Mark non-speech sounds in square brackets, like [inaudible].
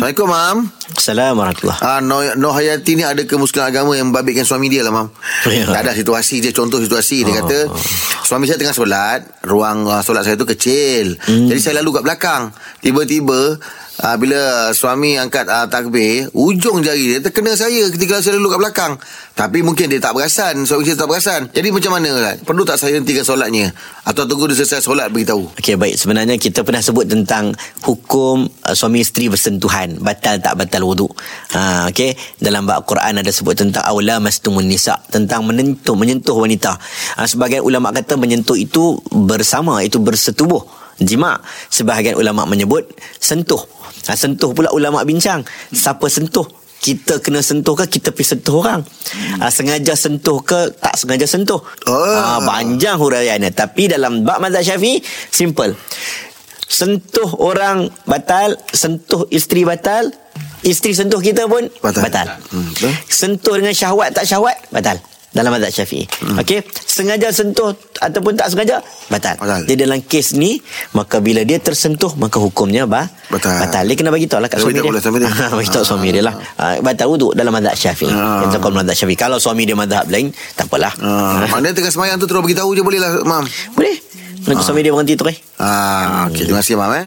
Assalamualaikum, Mam. Assalamualaikum warahmatullahi Ah, Noh, Noh Hayati ni ada ke muslim agama yang membabitkan suami dia lah, Mam. Ya. Tak ada situasi dia, contoh situasi. Dia kata, suami saya tengah solat, ruang uh, solat saya tu kecil. Hmm. Jadi saya lalu kat belakang. Tiba-tiba, uh, bila suami angkat uh, takbir, ujung jari dia terkena saya ketika saya lalu kat belakang. Tapi mungkin dia tak perasan, suami saya tak perasan. Jadi macam mana? Ustaz? Perlu tak saya hentikan solatnya? Atau tunggu dia selesai solat beritahu? Okey baik sebenarnya kita pernah sebut tentang hukum uh, suami isteri bersentuhan batal tak batal wuduk. Ha okey dalam bab Quran ada sebut tentang aula mastumun nisa tentang menyentuh menyentuh wanita. Ha, sebahagian ulama kata menyentuh itu bersama itu bersetubuh jima. Sebahagian ulama menyebut sentuh. Ha, sentuh pula ulama bincang siapa sentuh kita kena sentuh ke kita pergi sentuh orang ha, sengaja sentuh ke tak sengaja sentuh Oh. ha, panjang huraiannya tapi dalam bab mazhab syafi'i simple sentuh orang batal sentuh isteri batal isteri sentuh kita pun Batal. batal, Hmm, sentuh dengan syahwat tak syahwat batal dalam mazhab syafi'i hmm. okey sengaja sentuh ataupun tak sengaja batal. Batal. jadi dalam kes ni maka bila dia tersentuh maka hukumnya bah Batal. batal dia kena bagi tahu lah kat suami dia pula suami dia. [laughs] bagi tahu suami dia lah Ah, batal wuduk dalam mazhab syafi'i Ah. yang takut mazhab syafi'i kalau suami dia mazhab lain tak apalah Uh, [laughs] maknanya tengah semayang tu terus beritahu je boleh lah, Mam. boleh Nanti suami dia berhenti terus Ah, okey. Terima kasih, Mam. Eh.